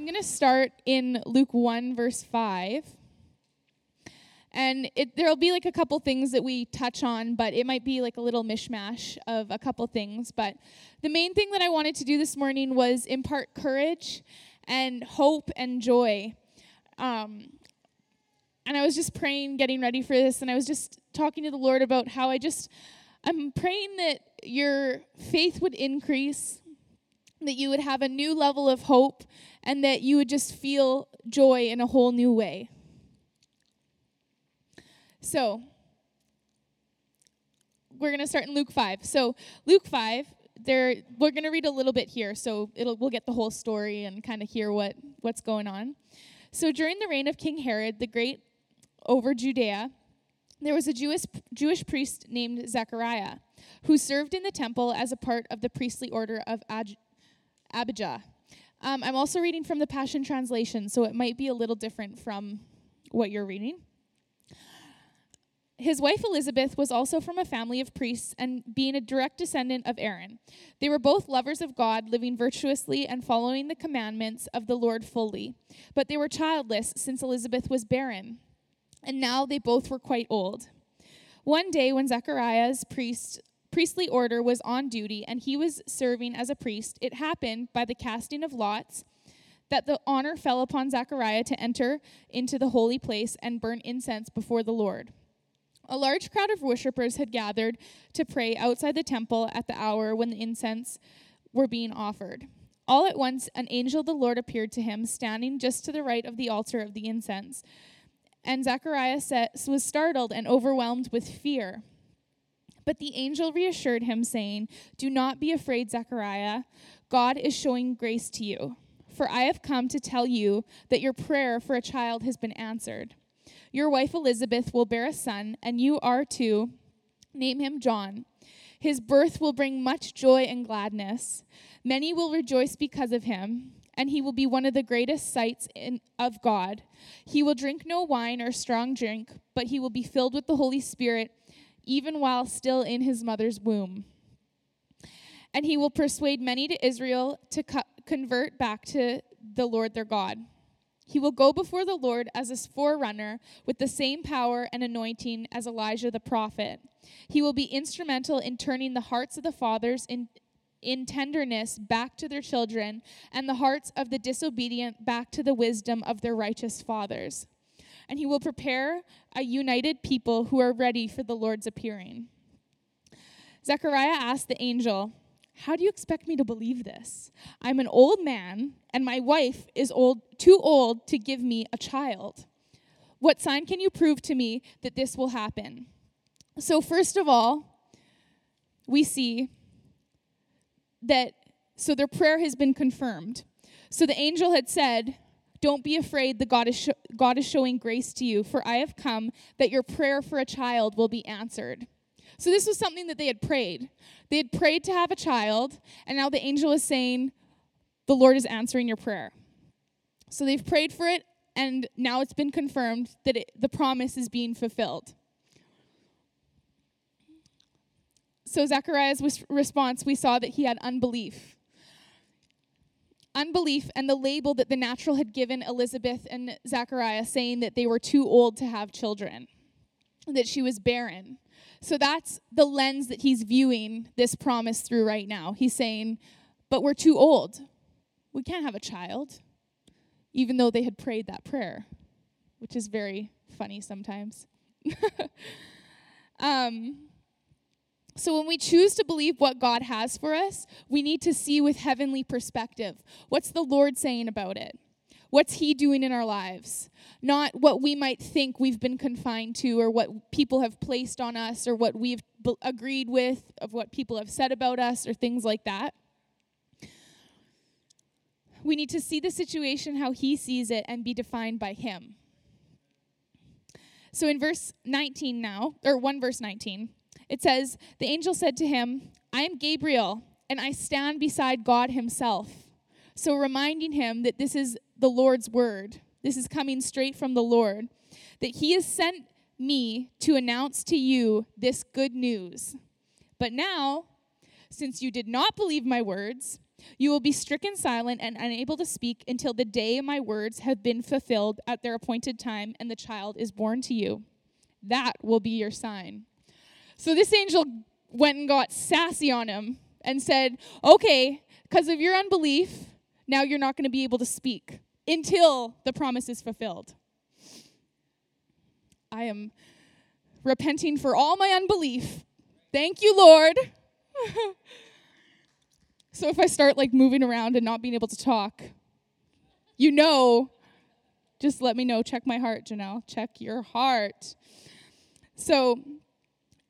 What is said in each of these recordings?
I'm going to start in Luke 1, verse 5. And there'll be like a couple things that we touch on, but it might be like a little mishmash of a couple things. But the main thing that I wanted to do this morning was impart courage and hope and joy. Um, and I was just praying, getting ready for this, and I was just talking to the Lord about how I just, I'm praying that your faith would increase, that you would have a new level of hope, and that you would just feel joy in a whole new way. So, we're going to start in Luke 5. So, Luke 5, there we're going to read a little bit here so it'll we'll get the whole story and kind of hear what what's going on. So, during the reign of King Herod the Great over Judea, there was a Jewish Jewish priest named Zechariah who served in the temple as a part of the priestly order of Abijah. Um, I'm also reading from the Passion Translation, so it might be a little different from what you're reading. His wife Elizabeth was also from a family of priests and being a direct descendant of Aaron. They were both lovers of God, living virtuously and following the commandments of the Lord fully. But they were childless since Elizabeth was barren, and now they both were quite old. One day, when Zechariah's priest, priestly order was on duty and he was serving as a priest, it happened by the casting of lots that the honor fell upon Zechariah to enter into the holy place and burn incense before the Lord. A large crowd of worshippers had gathered to pray outside the temple at the hour when the incense were being offered. All at once, an angel of the Lord appeared to him, standing just to the right of the altar of the incense. And Zacharias was startled and overwhelmed with fear. But the angel reassured him, saying, Do not be afraid, Zechariah. God is showing grace to you. For I have come to tell you that your prayer for a child has been answered. Your wife Elizabeth will bear a son, and you are to name him John. His birth will bring much joy and gladness. Many will rejoice because of him, and he will be one of the greatest sights in, of God. He will drink no wine or strong drink, but he will be filled with the Holy Spirit even while still in his mother's womb. And he will persuade many to Israel to co- convert back to the Lord their God. He will go before the Lord as a forerunner with the same power and anointing as Elijah the prophet. He will be instrumental in turning the hearts of the fathers in, in tenderness back to their children, and the hearts of the disobedient back to the wisdom of their righteous fathers. And he will prepare a united people who are ready for the Lord's appearing. Zechariah asked the angel, how do you expect me to believe this? I'm an old man, and my wife is old, too old to give me a child. What sign can you prove to me that this will happen? So, first of all, we see that, so their prayer has been confirmed. So the angel had said, Don't be afraid, the God is, sh- God is showing grace to you, for I have come that your prayer for a child will be answered. So this was something that they had prayed. They had prayed to have a child, and now the angel is saying, The Lord is answering your prayer. So they've prayed for it, and now it's been confirmed that it, the promise is being fulfilled. So, Zechariah's response, we saw that he had unbelief. Unbelief and the label that the natural had given Elizabeth and Zachariah, saying that they were too old to have children, that she was barren. So that's the lens that he's viewing this promise through right now. He's saying, But we're too old. We can't have a child, even though they had prayed that prayer, which is very funny sometimes. um, so, when we choose to believe what God has for us, we need to see with heavenly perspective. What's the Lord saying about it? What's He doing in our lives? Not what we might think we've been confined to or what people have placed on us or what we've agreed with, of what people have said about us or things like that. We need to see the situation how He sees it and be defined by Him. So in verse 19 now, or 1 verse 19, it says, The angel said to him, I am Gabriel, and I stand beside God Himself. So reminding him that this is the Lord's word. This is coming straight from the Lord. That He has sent me to announce to you this good news. But now, since you did not believe my words, You will be stricken silent and unable to speak until the day my words have been fulfilled at their appointed time and the child is born to you. That will be your sign. So this angel went and got sassy on him and said, Okay, because of your unbelief, now you're not going to be able to speak until the promise is fulfilled. I am repenting for all my unbelief. Thank you, Lord. so if I start like moving around and not being able to talk, you know, just let me know. Check my heart, Janelle. Check your heart. So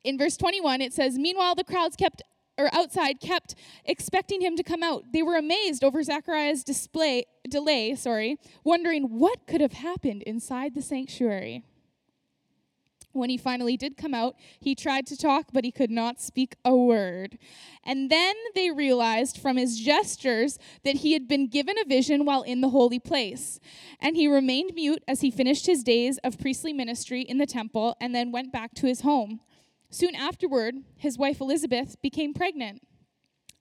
in verse 21, it says, Meanwhile, the crowds kept or outside kept expecting him to come out. They were amazed over Zachariah's display delay, sorry, wondering what could have happened inside the sanctuary. When he finally did come out, he tried to talk, but he could not speak a word. And then they realized from his gestures that he had been given a vision while in the holy place. And he remained mute as he finished his days of priestly ministry in the temple and then went back to his home. Soon afterward, his wife Elizabeth became pregnant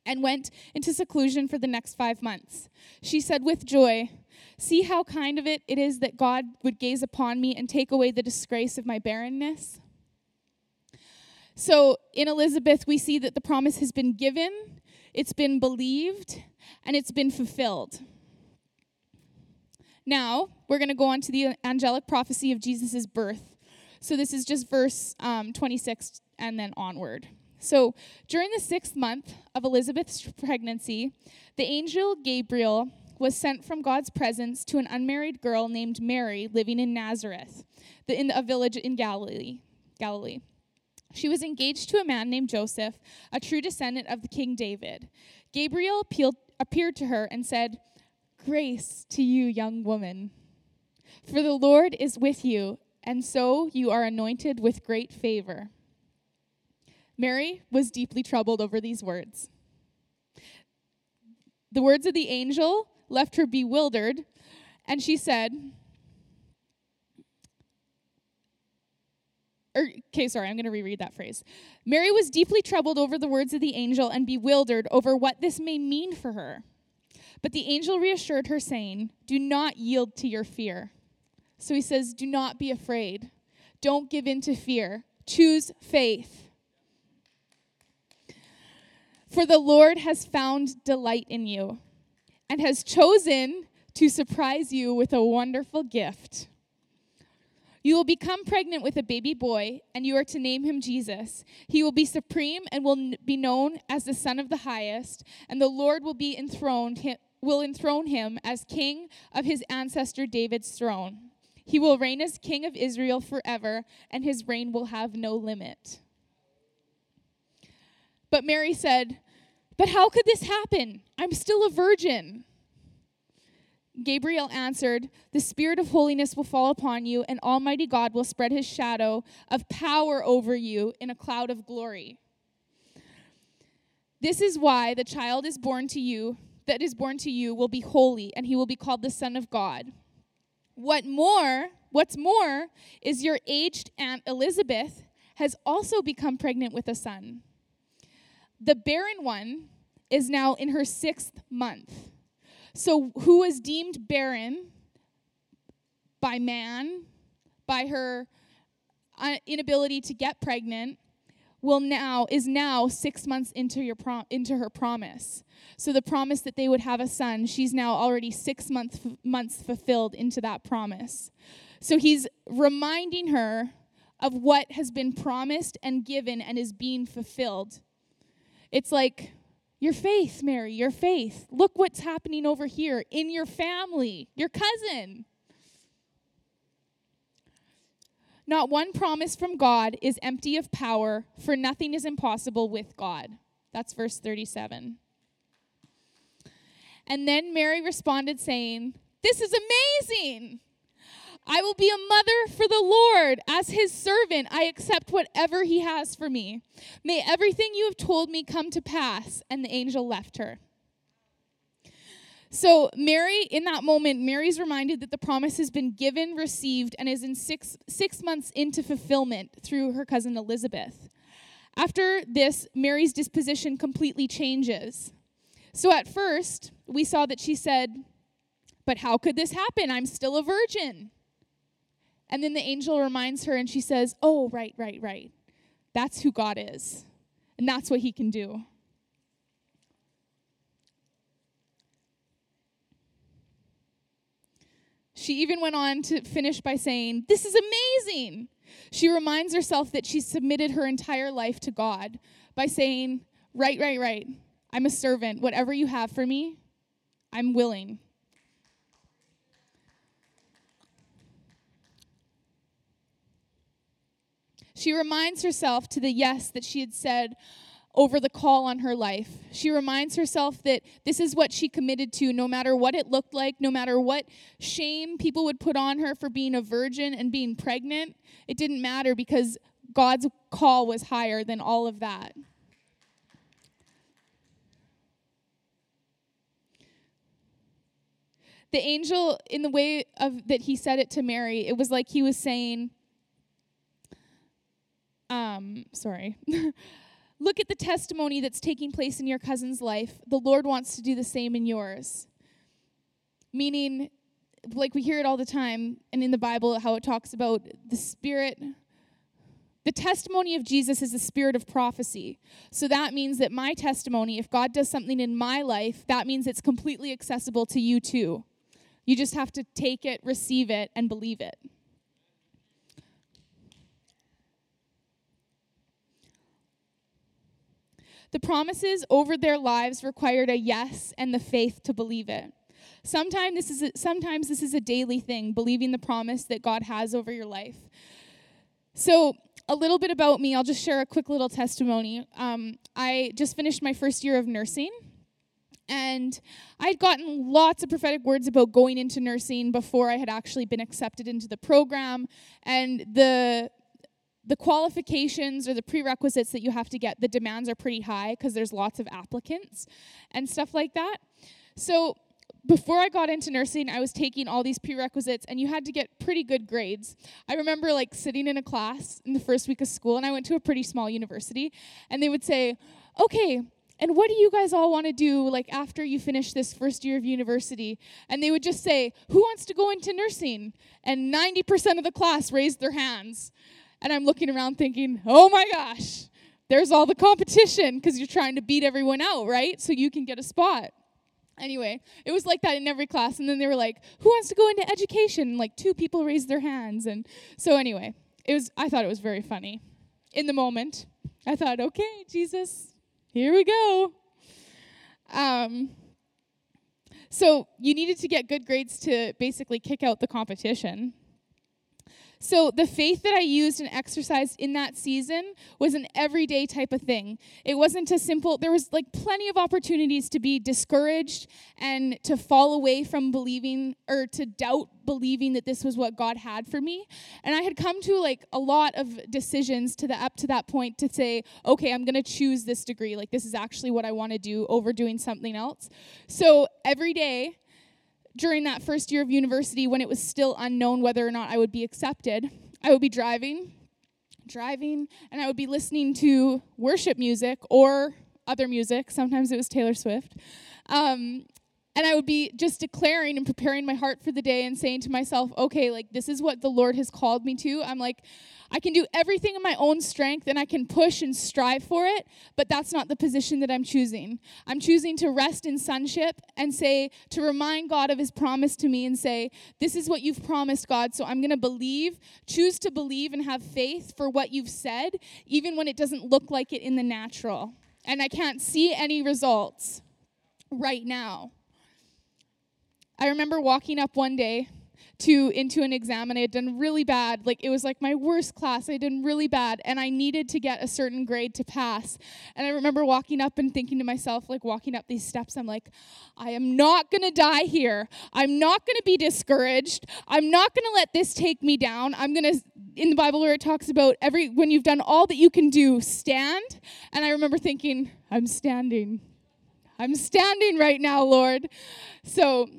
and went into seclusion for the next five months. She said with joy, See how kind of it it is that God would gaze upon me and take away the disgrace of my barrenness? So in Elizabeth, we see that the promise has been given, it's been believed, and it's been fulfilled. Now, we're going to go on to the angelic prophecy of Jesus' birth. So this is just verse um, 26 and then onward. So during the sixth month of Elizabeth's pregnancy, the angel Gabriel was sent from God's presence to an unmarried girl named Mary living in Nazareth, in a village in Galilee. Galilee. She was engaged to a man named Joseph, a true descendant of the King David. Gabriel appeared to her and said, Grace to you, young woman. For the Lord is with you, and so you are anointed with great favor. Mary was deeply troubled over these words. The words of the angel left her bewildered, and she said, or, er, okay, sorry, I'm going to reread that phrase. Mary was deeply troubled over the words of the angel and bewildered over what this may mean for her. But the angel reassured her, saying, Do not yield to your fear. So he says, Do not be afraid. Don't give in to fear. Choose faith. For the Lord has found delight in you and has chosen to surprise you with a wonderful gift. You will become pregnant with a baby boy, and you are to name him Jesus. He will be supreme and will be known as the Son of the Highest, and the Lord will be enthroned will enthrone him as king of his ancestor David's throne. He will reign as king of Israel forever, and his reign will have no limit. But Mary said, But how could this happen? I'm still a virgin. Gabriel answered, The Spirit of holiness will fall upon you, and Almighty God will spread his shadow of power over you in a cloud of glory. This is why the child is born to you, that is born to you, will be holy, and he will be called the Son of God. What more, what's more, is your aged Aunt Elizabeth has also become pregnant with a son. The barren one is now in her sixth month. So, who was deemed barren by man, by her uh, inability to get pregnant, will now is now six months into your prom- into her promise. So the promise that they would have a son, she's now already six months months fulfilled into that promise. So he's reminding her of what has been promised and given and is being fulfilled. It's like your faith, Mary, your faith. Look what's happening over here in your family, your cousin. Not one promise from God is empty of power, for nothing is impossible with God. That's verse 37. And then Mary responded, saying, This is amazing. I will be a mother for the Lord. As his servant, I accept whatever he has for me. May everything you have told me come to pass. And the angel left her. So, Mary, in that moment, Mary's reminded that the promise has been given, received, and is in six, six months into fulfillment through her cousin Elizabeth. After this, Mary's disposition completely changes. So at first, we saw that she said, But how could this happen? I'm still a virgin. And then the angel reminds her and she says, Oh, right, right, right. That's who God is. And that's what he can do. She even went on to finish by saying, This is amazing. She reminds herself that she submitted her entire life to God by saying, Right, right, right. I'm a servant. Whatever you have for me, I'm willing. She reminds herself to the yes that she had said over the call on her life. She reminds herself that this is what she committed to, no matter what it looked like, no matter what shame people would put on her for being a virgin and being pregnant. It didn't matter because God's call was higher than all of that. The angel, in the way of that he said it to Mary, it was like he was saying, um, sorry. Look at the testimony that's taking place in your cousin's life. The Lord wants to do the same in yours. Meaning, like we hear it all the time, and in the Bible, how it talks about the Spirit. The testimony of Jesus is the spirit of prophecy. So that means that my testimony, if God does something in my life, that means it's completely accessible to you too. You just have to take it, receive it, and believe it. The promises over their lives required a yes and the faith to believe it. Sometimes this is a, sometimes this is a daily thing, believing the promise that God has over your life. So, a little bit about me. I'll just share a quick little testimony. Um, I just finished my first year of nursing, and I'd gotten lots of prophetic words about going into nursing before I had actually been accepted into the program. And the the qualifications or the prerequisites that you have to get, the demands are pretty high because there's lots of applicants and stuff like that. So before I got into nursing, I was taking all these prerequisites, and you had to get pretty good grades. I remember like sitting in a class in the first week of school, and I went to a pretty small university, and they would say, "Okay, and what do you guys all want to do like after you finish this first year of university?" And they would just say, "Who wants to go into nursing?" And 90% of the class raised their hands. And I'm looking around thinking, oh my gosh, there's all the competition because you're trying to beat everyone out, right? So you can get a spot. Anyway, it was like that in every class. And then they were like, who wants to go into education? And like two people raised their hands. And so anyway, it was I thought it was very funny. In the moment, I thought, okay, Jesus, here we go. Um, so you needed to get good grades to basically kick out the competition. So the faith that I used and exercised in that season was an everyday type of thing. It wasn't a simple, there was like plenty of opportunities to be discouraged and to fall away from believing or to doubt believing that this was what God had for me. And I had come to like a lot of decisions to the up to that point to say, okay, I'm going to choose this degree. Like this is actually what I want to do over doing something else. So every day during that first year of university when it was still unknown whether or not I would be accepted, I would be driving, driving, and I would be listening to worship music or other music. Sometimes it was Taylor Swift. Um, and I would be just declaring and preparing my heart for the day and saying to myself, okay, like this is what the Lord has called me to. I'm like, I can do everything in my own strength and I can push and strive for it, but that's not the position that I'm choosing. I'm choosing to rest in sonship and say, to remind God of his promise to me and say, This is what you've promised, God, so I'm going to believe, choose to believe and have faith for what you've said, even when it doesn't look like it in the natural. And I can't see any results right now. I remember walking up one day to into an exam and I had done really bad. Like it was like my worst class. I had done really bad and I needed to get a certain grade to pass. And I remember walking up and thinking to myself, like walking up these steps, I'm like, I am not gonna die here. I'm not gonna be discouraged. I'm not gonna let this take me down. I'm gonna in the Bible where it talks about every when you've done all that you can do, stand. And I remember thinking, I'm standing. I'm standing right now, Lord. So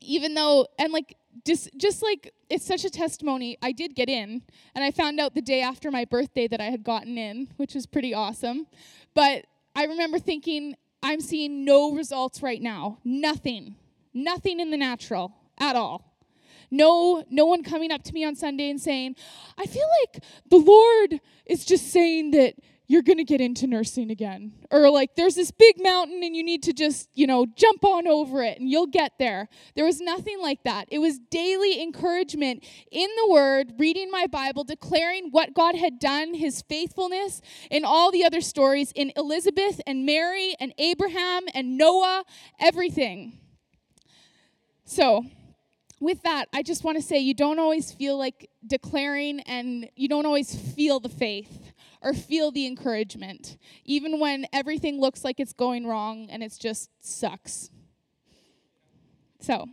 even though and like just just like it's such a testimony i did get in and i found out the day after my birthday that i had gotten in which was pretty awesome but i remember thinking I'm seeing no results right now. Nothing. Nothing in the natural at all. No no one coming up to me on Sunday and saying, "I feel like the Lord is just saying that you're going to get into nursing again. Or like there's this big mountain and you need to just, you know, jump on over it and you'll get there. There was nothing like that. It was daily encouragement in the word, reading my Bible, declaring what God had done, his faithfulness, and all the other stories in Elizabeth and Mary and Abraham and Noah, everything. So, with that, I just want to say you don't always feel like declaring and you don't always feel the faith or feel the encouragement, even when everything looks like it's going wrong and it just sucks. So,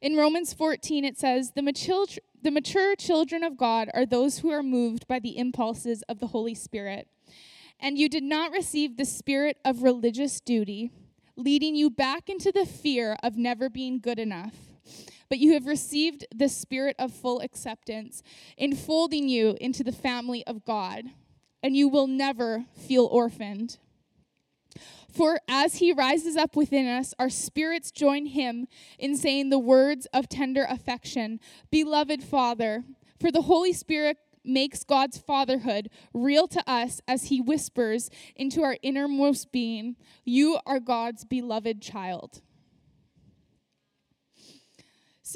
in Romans 14, it says, the mature, the mature children of God are those who are moved by the impulses of the Holy Spirit. And you did not receive the spirit of religious duty, leading you back into the fear of never being good enough but you have received the spirit of full acceptance, enfolding you into the family of God, and you will never feel orphaned. For as he rises up within us, our spirits join him in saying the words of tender affection Beloved Father, for the Holy Spirit makes God's fatherhood real to us as he whispers into our innermost being, You are God's beloved child.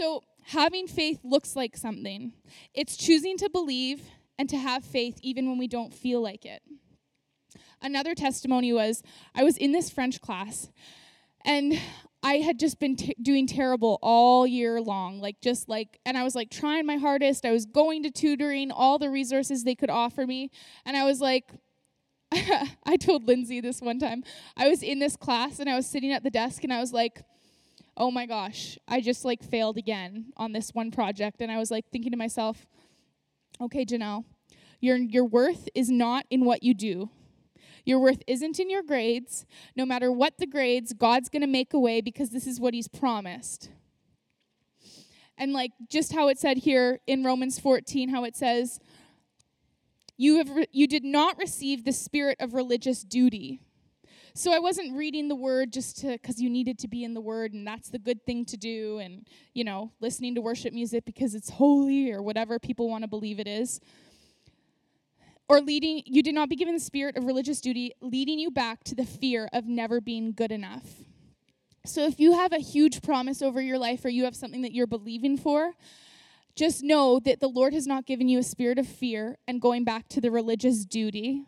So, having faith looks like something it's choosing to believe and to have faith even when we don't feel like it. Another testimony was I was in this French class and I had just been t- doing terrible all year long, like just like, and I was like trying my hardest. I was going to tutoring, all the resources they could offer me. And I was like, I told Lindsay this one time. I was in this class and I was sitting at the desk and I was like, oh my gosh, I just like failed again on this one project. And I was like thinking to myself, okay, Janelle, your, your worth is not in what you do. Your worth isn't in your grades. No matter what the grades, God's going to make a way because this is what He's promised. And like just how it said here in Romans 14, how it says, you, have re- you did not receive the spirit of religious duty so I wasn't reading the word just to because you needed to be in the word and that's the good thing to do and you know listening to worship music because it's holy or whatever people want to believe it is. Or leading you did not be given the spirit of religious duty leading you back to the fear of never being good enough. So if you have a huge promise over your life or you have something that you're believing for, just know that the Lord has not given you a spirit of fear and going back to the religious duty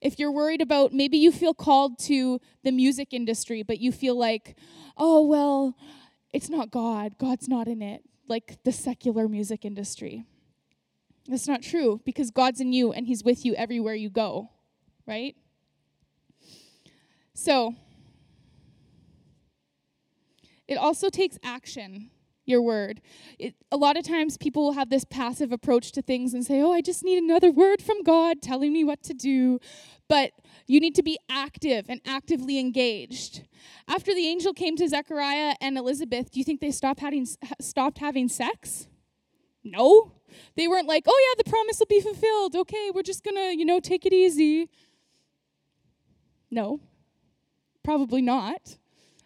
if you're worried about maybe you feel called to the music industry, but you feel like, oh, well, it's not God, God's not in it, like the secular music industry. That's not true because God's in you and He's with you everywhere you go, right? So, it also takes action your word. It, a lot of times people will have this passive approach to things and say, Oh, I just need another word from God telling me what to do. But you need to be active and actively engaged. After the angel came to Zechariah and Elizabeth, do you think they stopped having, stopped having sex? No. They weren't like, Oh, yeah, the promise will be fulfilled. Okay, we're just going to, you know, take it easy. No, probably not.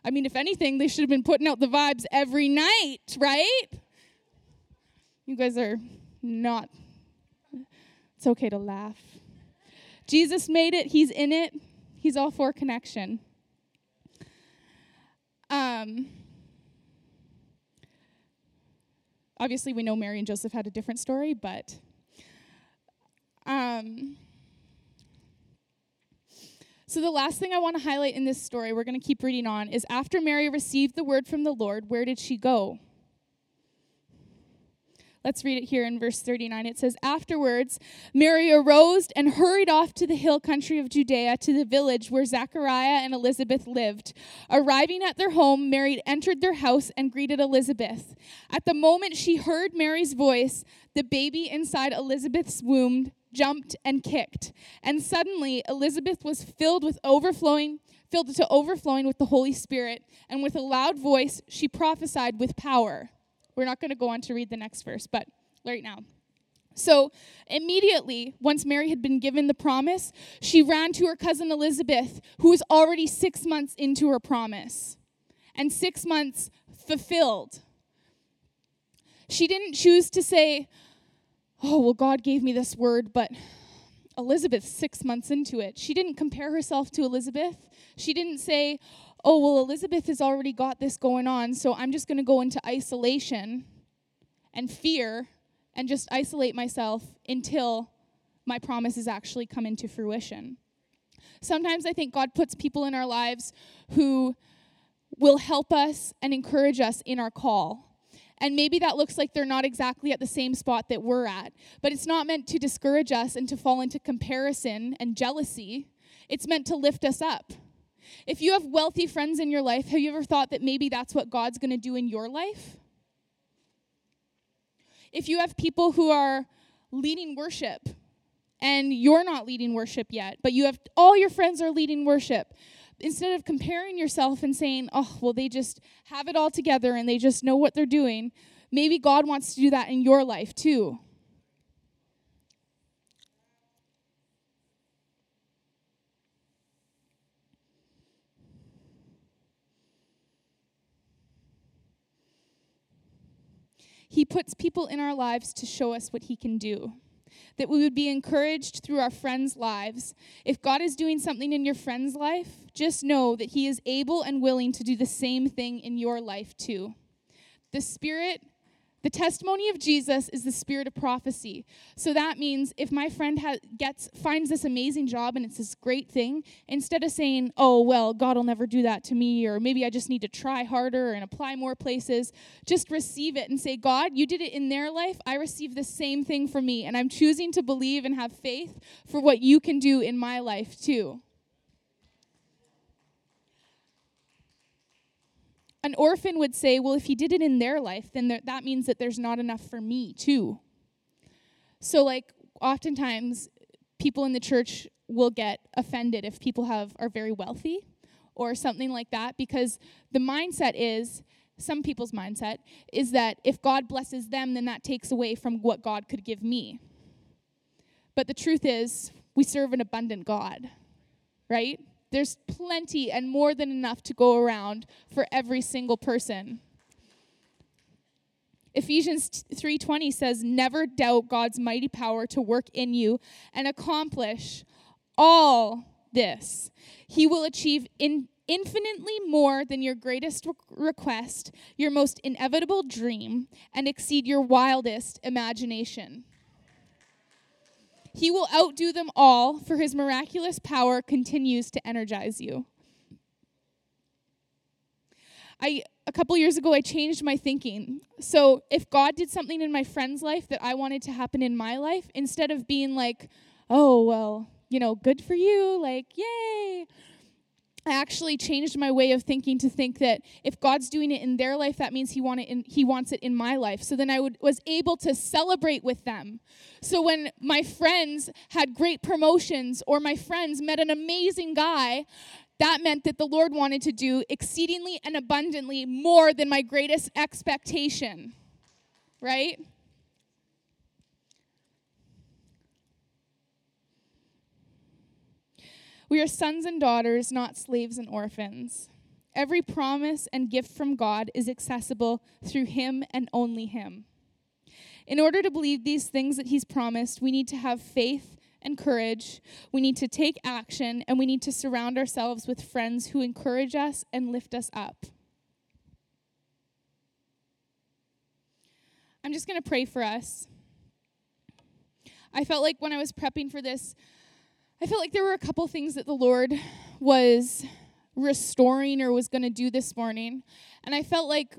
I mean, if anything, they should have been putting out the vibes every night, right? You guys are not. It's okay to laugh. Jesus made it, He's in it, He's all for connection. Um, obviously, we know Mary and Joseph had a different story, but. Um, so, the last thing I want to highlight in this story, we're going to keep reading on, is after Mary received the word from the Lord, where did she go? Let's read it here in verse 39. It says, Afterwards, Mary arose and hurried off to the hill country of Judea to the village where Zachariah and Elizabeth lived. Arriving at their home, Mary entered their house and greeted Elizabeth. At the moment she heard Mary's voice, the baby inside Elizabeth's womb jumped and kicked. And suddenly Elizabeth was filled with overflowing, filled to overflowing with the Holy Spirit, and with a loud voice she prophesied with power. We're not going to go on to read the next verse, but right now. So immediately, once Mary had been given the promise, she ran to her cousin Elizabeth, who was already six months into her promise and six months fulfilled. She didn't choose to say, Oh, well, God gave me this word, but Elizabeth, six months into it. She didn't compare herself to Elizabeth. She didn't say, Oh, well, Elizabeth has already got this going on, so I'm just going to go into isolation and fear and just isolate myself until my promises actually come into fruition. Sometimes I think God puts people in our lives who will help us and encourage us in our call. And maybe that looks like they're not exactly at the same spot that we're at. But it's not meant to discourage us and to fall into comparison and jealousy. It's meant to lift us up. If you have wealthy friends in your life, have you ever thought that maybe that's what God's going to do in your life? If you have people who are leading worship and you're not leading worship yet, but you have all your friends are leading worship, instead of comparing yourself and saying, oh, well, they just have it all together and they just know what they're doing, maybe God wants to do that in your life too. He puts people in our lives to show us what He can do that we would be encouraged through our friends' lives. If God is doing something in your friend's life, just know that He is able and willing to do the same thing in your life too. The Spirit the testimony of Jesus is the spirit of prophecy. So that means if my friend ha- gets finds this amazing job and it's this great thing, instead of saying, "Oh, well, God will never do that to me," or maybe I just need to try harder and apply more places, just receive it and say, "God, you did it in their life. I receive the same thing for me, and I'm choosing to believe and have faith for what you can do in my life too." An orphan would say, well, if he did it in their life, then that means that there's not enough for me too. So, like, oftentimes people in the church will get offended if people have are very wealthy or something like that because the mindset is some people's mindset is that if God blesses them then that takes away from what God could give me. But the truth is we serve an abundant God. Right? There's plenty and more than enough to go around for every single person. Ephesians 3:20 says never doubt God's mighty power to work in you and accomplish all this. He will achieve in infinitely more than your greatest request, your most inevitable dream, and exceed your wildest imagination. He will outdo them all, for his miraculous power continues to energize you. I a couple years ago I changed my thinking. So if God did something in my friend's life that I wanted to happen in my life, instead of being like, "Oh, well, you know, good for you," like, "Yay," I actually changed my way of thinking to think that if God's doing it in their life, that means He want in, He wants it in my life. So then I would, was able to celebrate with them. So when my friends had great promotions or my friends met an amazing guy, that meant that the Lord wanted to do exceedingly and abundantly more than my greatest expectation. Right? We are sons and daughters, not slaves and orphans. Every promise and gift from God is accessible through Him and only Him. In order to believe these things that He's promised, we need to have faith and courage. We need to take action, and we need to surround ourselves with friends who encourage us and lift us up. I'm just going to pray for us. I felt like when I was prepping for this, I felt like there were a couple things that the Lord was restoring or was going to do this morning. And I felt like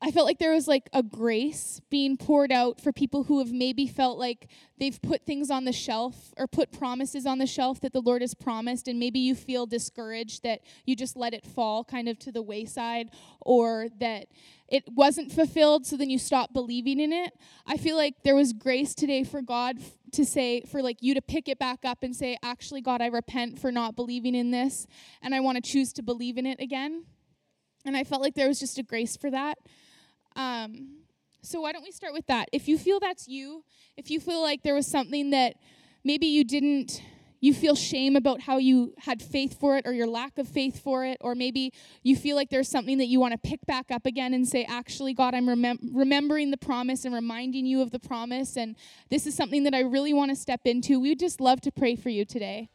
I felt like there was like a grace being poured out for people who have maybe felt like they've put things on the shelf or put promises on the shelf that the Lord has promised, and maybe you feel discouraged that you just let it fall kind of to the wayside or that it wasn't fulfilled, so then you stop believing in it. I feel like there was grace today for God to say, for like you to pick it back up and say, actually, God, I repent for not believing in this, and I want to choose to believe in it again. And I felt like there was just a grace for that. Um, So, why don't we start with that? If you feel that's you, if you feel like there was something that maybe you didn't you feel shame about how you had faith for it or your lack of faith for it, or maybe you feel like there's something that you want to pick back up again and say, Actually, God, I'm remem- remembering the promise and reminding you of the promise, and this is something that I really want to step into. We would just love to pray for you today.